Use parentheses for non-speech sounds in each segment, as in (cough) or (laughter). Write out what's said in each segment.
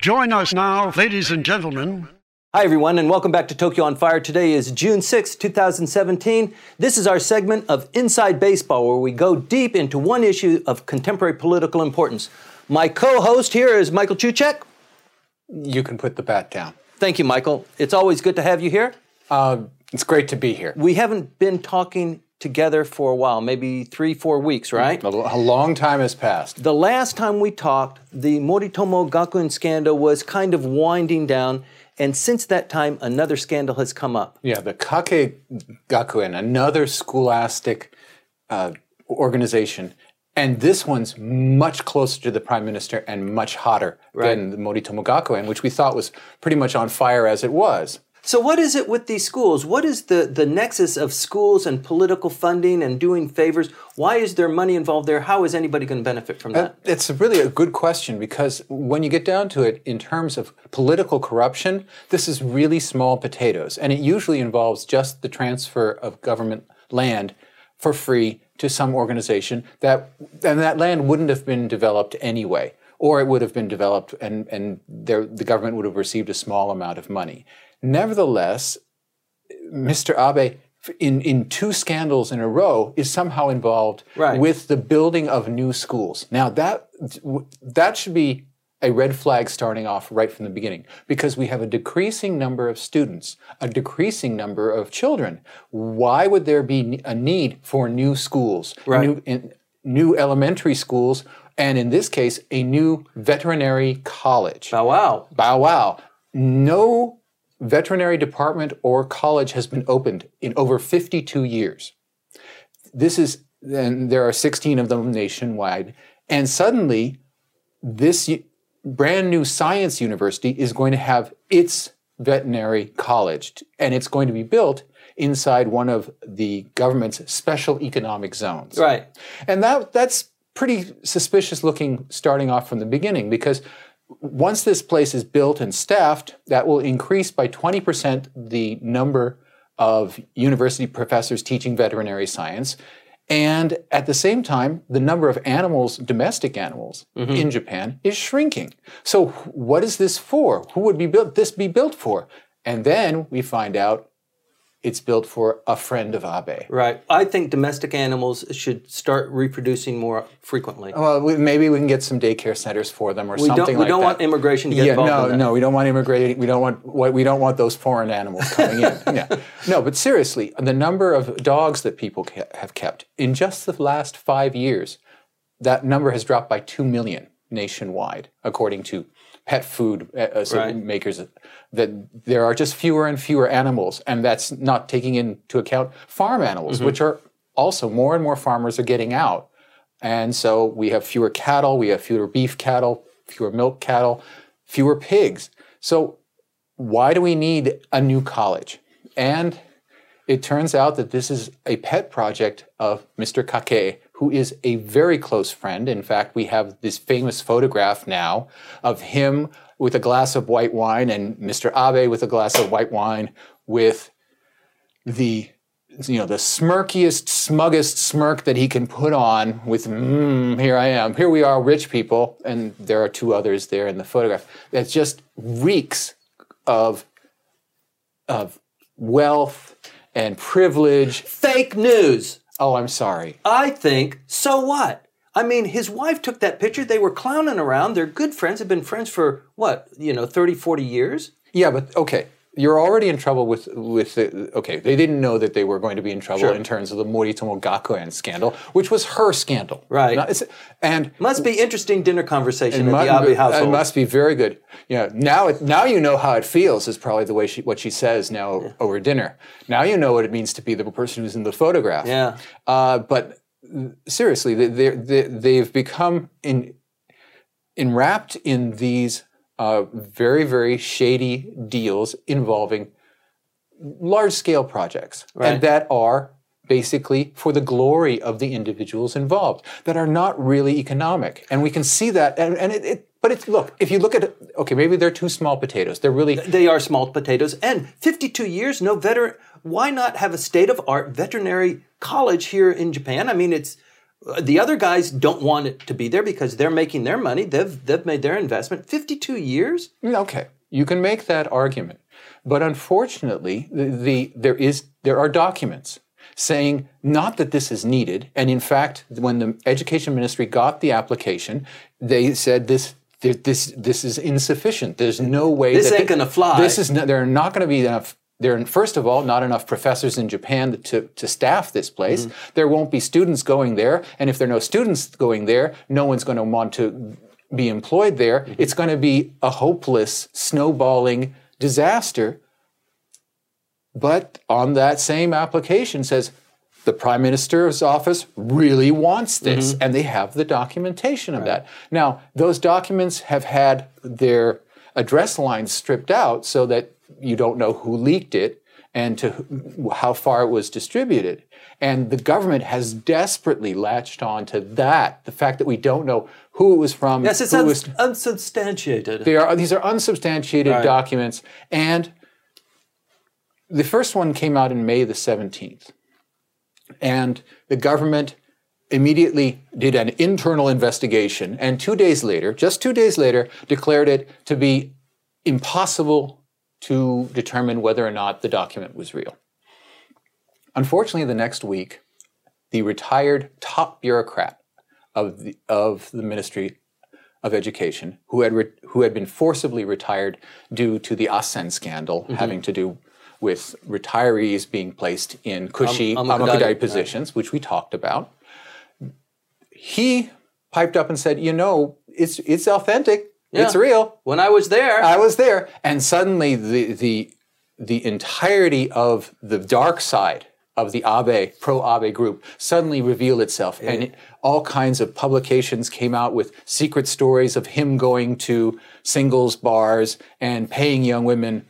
Join us now, ladies and gentlemen. Hi, everyone, and welcome back to Tokyo on Fire. Today is June 6, 2017. This is our segment of Inside Baseball, where we go deep into one issue of contemporary political importance. My co host here is Michael Cucek. You can put the bat down. Thank you, Michael. It's always good to have you here. Uh, it's great to be here. We haven't been talking together for a while, maybe three, four weeks, right? A, a long time has passed. The last time we talked, the Moritomo Gakuen scandal was kind of winding down, and since that time, another scandal has come up. Yeah, the Kake Gakuen, another scholastic uh, organization, and this one's much closer to the prime minister and much hotter Right. than the Moritomo Gakuen, which we thought was pretty much on fire as it was. So, what is it with these schools? What is the, the nexus of schools and political funding and doing favors? Why is there money involved there? How is anybody going to benefit from that? Uh, it's really a good question because when you get down to it, in terms of political corruption, this is really small potatoes. And it usually involves just the transfer of government land for free to some organization that, and that land wouldn't have been developed anyway. Or it would have been developed and, and there, the government would have received a small amount of money. Nevertheless, Mr. Abe, in, in two scandals in a row, is somehow involved Right. with the building of new schools. Now that that should be a red flag starting off right from the beginning because we have a decreasing number of students, a decreasing number of children. Why would there be a need for new schools, Right. new, in, new elementary schools, and in this case, a new veterinary college? Bow wow. Bow wow. No veterinary department or college has been opened in over 52 years. This is, and there are 16 of them nationwide. And suddenly, this brand new science university is going to have its veterinary college, and it's going to be built inside one of the government's special economic zones. Right. And that that's pretty suspicious looking starting off from the beginning because once this place is built and staffed, that will increase by 20% the number of university professors teaching veterinary science. And at the same time, the number of animals, domestic animals mm-hmm. in Japan, is shrinking. So, what is this for? Who would be built, this be built for? And then we find out it's built for a friend of Abe. Right. I think domestic animals should start reproducing more frequently. Well, we, maybe we can get some daycare centers for them or we something don't, we don't that. want immigration to get yeah, involved no, in that. no, we don't want immigrating. We don't want what we don't want those foreign animals coming in. (laughs) yeah, no, but seriously, the number of dogs that people have kept in just the last five years, that number has dropped by two million nationwide, according to pet food uh, uh, so Right. makers. That there are just fewer and fewer animals, and that's not taking into account farm animals, Mm-hmm. which are also more and more farmers are getting out. And so we have fewer cattle, we have fewer beef cattle, fewer milk cattle, fewer pigs. So why do we need a new college? And it turns out that this is a pet project of Mr. Kake, who is a very close friend. In fact, we have this famous photograph now of him with a glass of white wine and Mr. Abe with a glass of white wine with the you know the smirkiest smuggest smirk that he can put on with mm, here i am here we are rich people and there are two others there in the photograph that just reeks of of wealth and privilege Fake news. Oh i'm sorry I think, so what? I mean, his wife took that picture. They were clowning around. They're good friends. Have been friends for what, you know, 30, 40 years? yeah but okay you're already in trouble with with the, okay they didn't know that they were going to be in trouble Sure. in terms of the moritomo gakuen scandal which was her scandal Right. Not- and Must be interesting dinner conversation at the Abe household. It must be very good. Yeah. Now, it, now you know how it feels. Is probably the way she what she says now over dinner. Now you know what it means to be the person who's in the photograph. Yeah. Uh, but seriously, they, they, they've become in, enwrapped in these uh, very very shady deals involving large scale projects, Right. and that are basically for the glory of the individuals involved that are not really economic. And we can see that. And, and it, it, but it's look, if you look at it, okay, maybe they're too small potatoes. They're really, They are small potatoes. And 52 years, no veteran. Why not have a state of art veterinary college here in Japan? I mean, it's The other guys don't want it to be there because they're making their money. They've they've made their investment. Fifty-two years. Okay, you can make that argument, but unfortunately, the, the there is there are documents saying not that this is needed, and in fact, when the education ministry got the application, they said this. This this is insufficient. There's no way This that ain't gonna fly. This is no, there are not going to be enough. There are first of all not enough professors in Japan to to staff this place. Mm-hmm. There won't be students going there, and if there are no students going there, no one's going to want to be employed there. Mm-hmm. It's going to be a hopeless snowballing disaster. But on that same application says the prime minister's office really wants this, and they have the documentation of that. Now, those documents have had their address lines stripped out so that you don't know who leaked it and to how far it was distributed. And the government has desperately latched on to that, the fact that we don't know who it was from, Yes, it's who uns- was unsubstantiated. they are these are unsubstantiated Right. documents, and the first one came out in May the seventeenth, and the government immediately did an internal investigation, and two days later, just two days later, declared it to be impossible to determine whether or not the document was real. Unfortunately, the next week, the retired top bureaucrat of the, of the Ministry of Education, who had re- who had been forcibly retired due to the Asen scandal, mm-hmm. having to do with retirees being placed in cushy Am- Amakudari Amakudari, right. positions, which we talked about. He piped up and said, "You know, it's it's authentic, it's real." when I was there, I was there, and suddenly the the the entirety of the dark side of the Abe pro Abe group suddenly revealed itself, and it, all kinds of publications came out with secret stories of him going to singles bars and paying young women.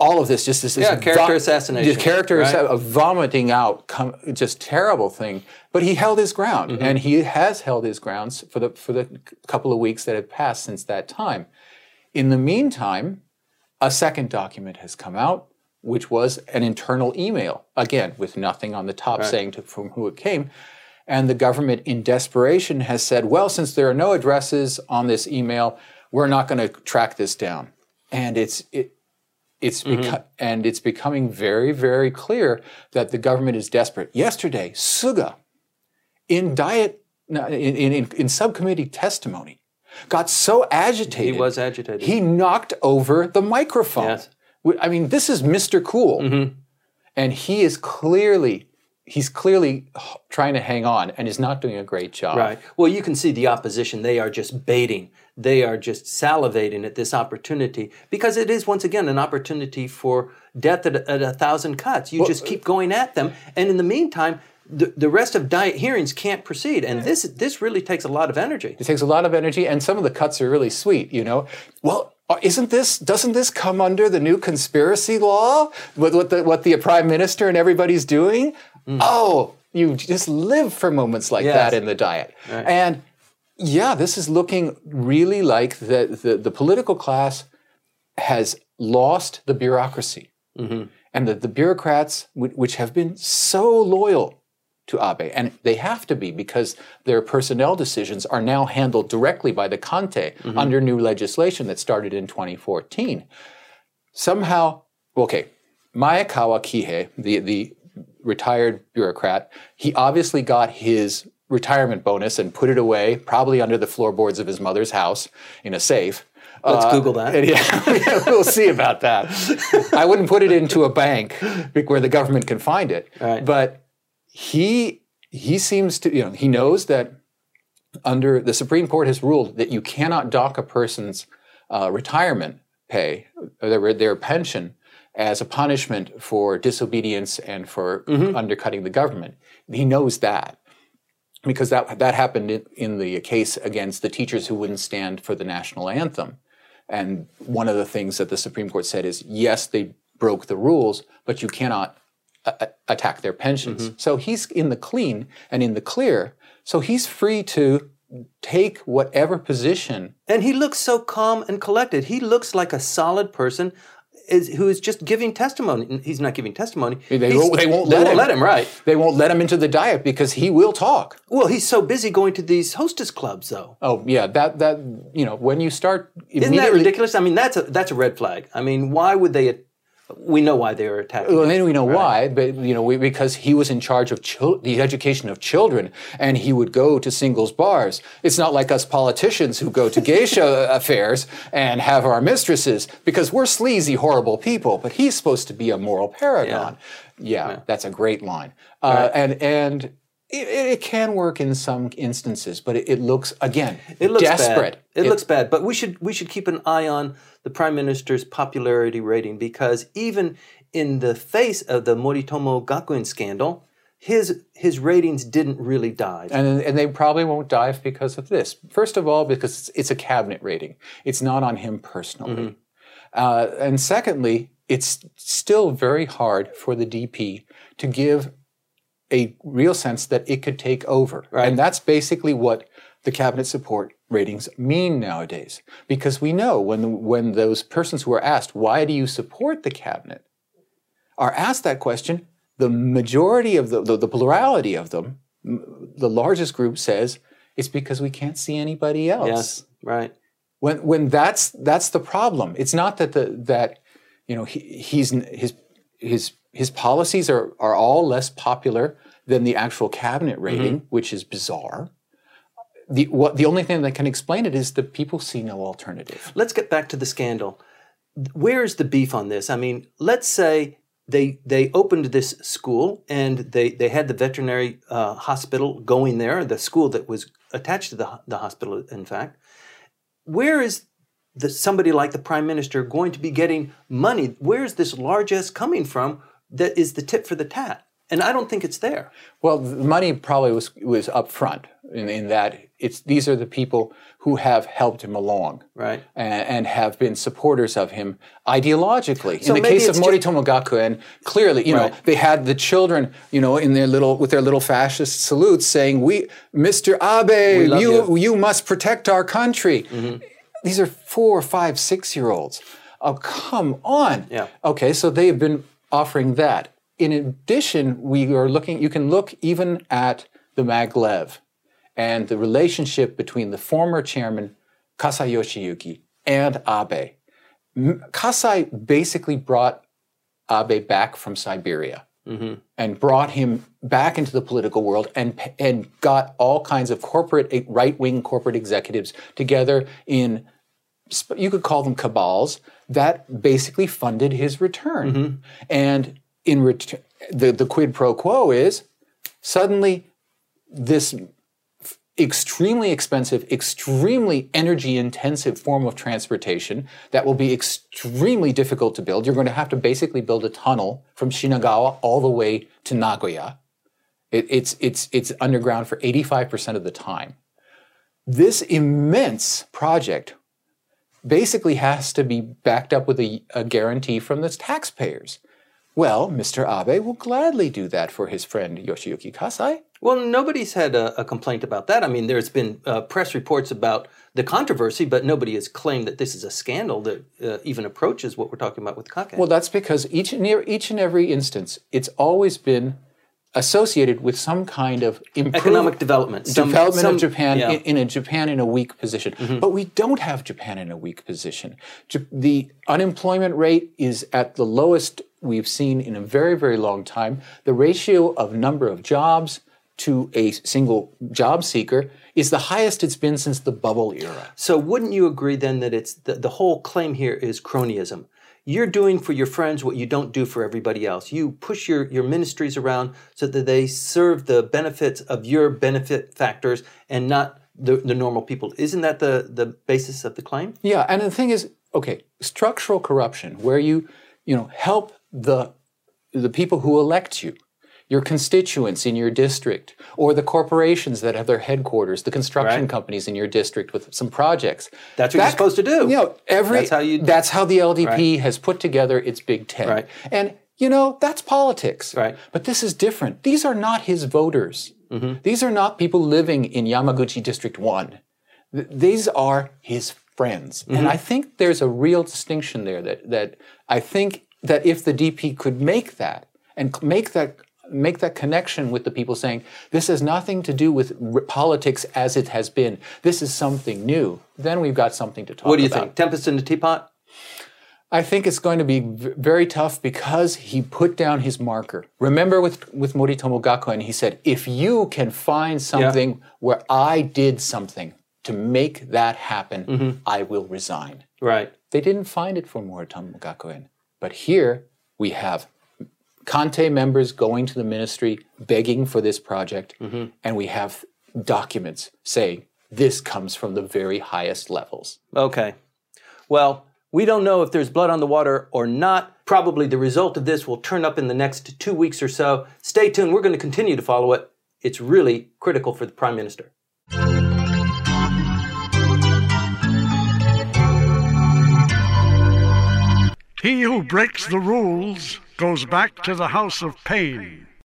All of this, just this, this Yeah, character assassination, the character right? assa- vomiting out, just terrible thing. But he held his ground, Mm-hmm. and he has held his grounds for the for the couple of weeks that have passed since that time. In the meantime, a second document has come out, which was an internal email, again, with nothing on the top saying to, from who it came. And the government, in desperation, has said, well, since there are no addresses on this email, we're not going to track this down. And it's, it, it's mm-hmm. beco- and it's becoming very, very clear that the government is desperate. Yesterday, Suga, in diet, in, in, in, subcommittee testimony, got so agitated. he was agitated. He knocked over the microphone. Yes. I mean, this is Mr. Cool. Mm-hmm. And he is clearly, he's clearly trying to hang on and is not doing a great job. Right. Well, you can see the opposition. They are just baiting. They are just salivating at this opportunity because it is, once again, an opportunity for death at a, at a thousand cuts. You just keep going at them. And in the meantime, the, the rest of diet hearings can't proceed. And this, this really takes a lot of energy. It takes a lot of energy, and some of the cuts are really sweet, you know. Well, uh, isn't this doesn't this come under the new conspiracy law with what the what the prime minister and everybody's doing? Mm. Oh, you just live for moments like Yes. that in the diet. And yeah, this is looking really like the, the, the political class has lost the bureaucracy. Mm-hmm. And the, the bureaucrats, which have been so loyal to Abe, and they have to be because their personnel decisions are now handled directly by the Kantei mm-hmm. under new legislation that started in 2014. Somehow, okay, Maekawa Kihei, the, the retired bureaucrat, he obviously got his retirement bonus and put it away, probably under the floorboards of his mother's house in a safe. Let's Google that. And (laughs) yeah, we'll see about that. I wouldn't put it into a bank where the government can find it. Right. But he he seems to you know he knows that under the Supreme Court has ruled that you cannot dock a person's uh, retirement pay, or their, their pension, as a punishment for disobedience and for mm-hmm. undercutting the government. He knows that because that that happened in, in the case against the teachers who wouldn't stand for the national anthem. And one of the things that the Supreme Court said is, yes, they broke the rules, but you cannot a- a- attack their pensions. Mm-hmm. So he's in the clean and in the clear. So he's free to take whatever position. And he looks so calm and collected. He looks like a solid person. Is who is just giving testimony. He's not giving testimony. They won't, they won't they let won't him. let him. Right. They won't let him into the diet because he will talk. Well, he's so busy going to these hostess clubs, though. Oh yeah, that that you know when you start Isn't that ridiculous? I mean, that's a that's a red flag. I mean, why would they? We know why they were attacking. Well, then we know why, but you know, we, because he was in charge of chil- the education of children, and he would go to singles bars. It's not like us politicians who go to geisha (laughs) affairs and have our mistresses, because we're sleazy, horrible people. But he's supposed to be a moral paragon. Yeah, that's a great line. Uh, And and it, it can work in some instances, but it, it looks again It looks desperate. Bad. It, looks bad, but we should we should keep an eye on the prime minister's popularity rating because even in the face of the Moritomo Gakuen scandal, his his ratings didn't really dive. And, and they probably won't dive because of this. First of all, because it's, it's a cabinet rating. It's not on him personally. Uh, and secondly, it's still very hard for the DP to give a real sense that it could take over. And that's basically what the cabinet support ratings mean nowadays. Because we know when, when those persons who are asked, why do you support the cabinet, are asked that question, the majority of the, the, the plurality of them, the largest group says, it's because we can't see anybody else yes, right. when when that's that's the problem. It's not that the that you know he, he's his his his policies are are all less popular than the actual cabinet rating, which is bizarre. The what the only thing that can explain it is that people see no alternative. Let's get back to the scandal. Where's the beef on this? I mean, let's say they they opened this school and they they had the veterinary uh, hospital going there, the school that was attached to the the hospital, in fact. Where is the, somebody like the prime minister going to be getting money? Where is this largesse coming from? That is the tip for the tat, and I don't think it's there. Well, the money probably was was up front in, in that it's these are the people who have helped him along. Right. and, and have been supporters of him ideologically. So in the case of it's ju- Moritomo Gakuen, clearly, you know, they had the children, you know, in their little with their little fascist salutes saying, "We, Mr. Abe, love you, you." you must protect our country." Mm-hmm. These are four, five, six-year-olds. Oh, come on. Yeah. Okay, so they have been offering that. In addition, we are looking. You can look even at the maglev and the relationship between the former chairman Kasai Yoshiyuki and Abe. Kasai basically brought Abe back from Siberia mm-hmm. and brought him back into the political world and and got all kinds of corporate right wing corporate executives together in you could call them cabals that basically funded his return. Mm-hmm. And in return, the, the quid pro quo is suddenly this f- extremely expensive, extremely energy intensive form of transportation that will be extremely difficult to build. You're going to have to basically build a tunnel from Shinagawa all the way to Nagoya. It, it's, it's, it's underground for 85% of the time. This immense project basically has to be backed up with a, a guarantee from the taxpayers. Well, Mr. Abe will gladly do that for his friend Yoshiyuki Kasai. Well, nobody's had a, a complaint about that. I mean, there's been uh, press reports about the controversy, but nobody has claimed that this is a scandal that uh, even approaches what we're talking about with Kake. Well, that's because each and, each and every instance, it's always been associated with some kind of Economic development, some- development some- of Japan yeah. in, in a Japan in a weak position. Mm-hmm. But we don't have Japan in a weak position. The unemployment rate is at the lowest we've seen in a very, very long time. The ratio of number of jobs to a single job seeker is the highest it's been since the bubble era. So wouldn't you agree then that it's the, the whole claim here is cronyism? You're doing for your friends what you don't do for everybody else. You push your, your ministries around so that they serve the benefits of your benefit factors and not the, the normal people. Isn't that the, the basis of the claim? Yeah, and the thing is, okay, structural corruption, where you, you know, help the the people who elect you, your constituents in your district, or the corporations that have their headquarters, the construction Right. companies in your district with some projects. That's what you're supposed to do. You know, every That's how you- that's how the LDP has put together its Big Ten. Right. And you know, that's politics. Right. But this is different. These are not his voters. Mm-hmm. These are not people living in Yamaguchi District 1. Th- These are his friends. And I think there's a real distinction there that, that I think that if the DP could make that and make that make that connection with the people saying this has nothing to do with politics as it has been. This is something new. Then we've got something to talk about. What do you think? Tempest in the teapot? I think it's going to be very tough because he put down his marker. Remember with, with Moritomo Gakuen, he said, if you can find something where I did something to make that happen, mm-hmm. I will resign. Right. They didn't find it for Moritomo Gakuen. But here we have Kantei members going to the ministry begging for this project, mm-hmm. and we have documents saying this comes from the very highest levels. Okay. Well, we don't know if there's blood on the water or not. Probably the result of this will turn up in the next two weeks or so. Stay tuned. We're going to continue to follow it. It's really critical for the Prime Minister. He who breaks the rules goes back to the house of pain.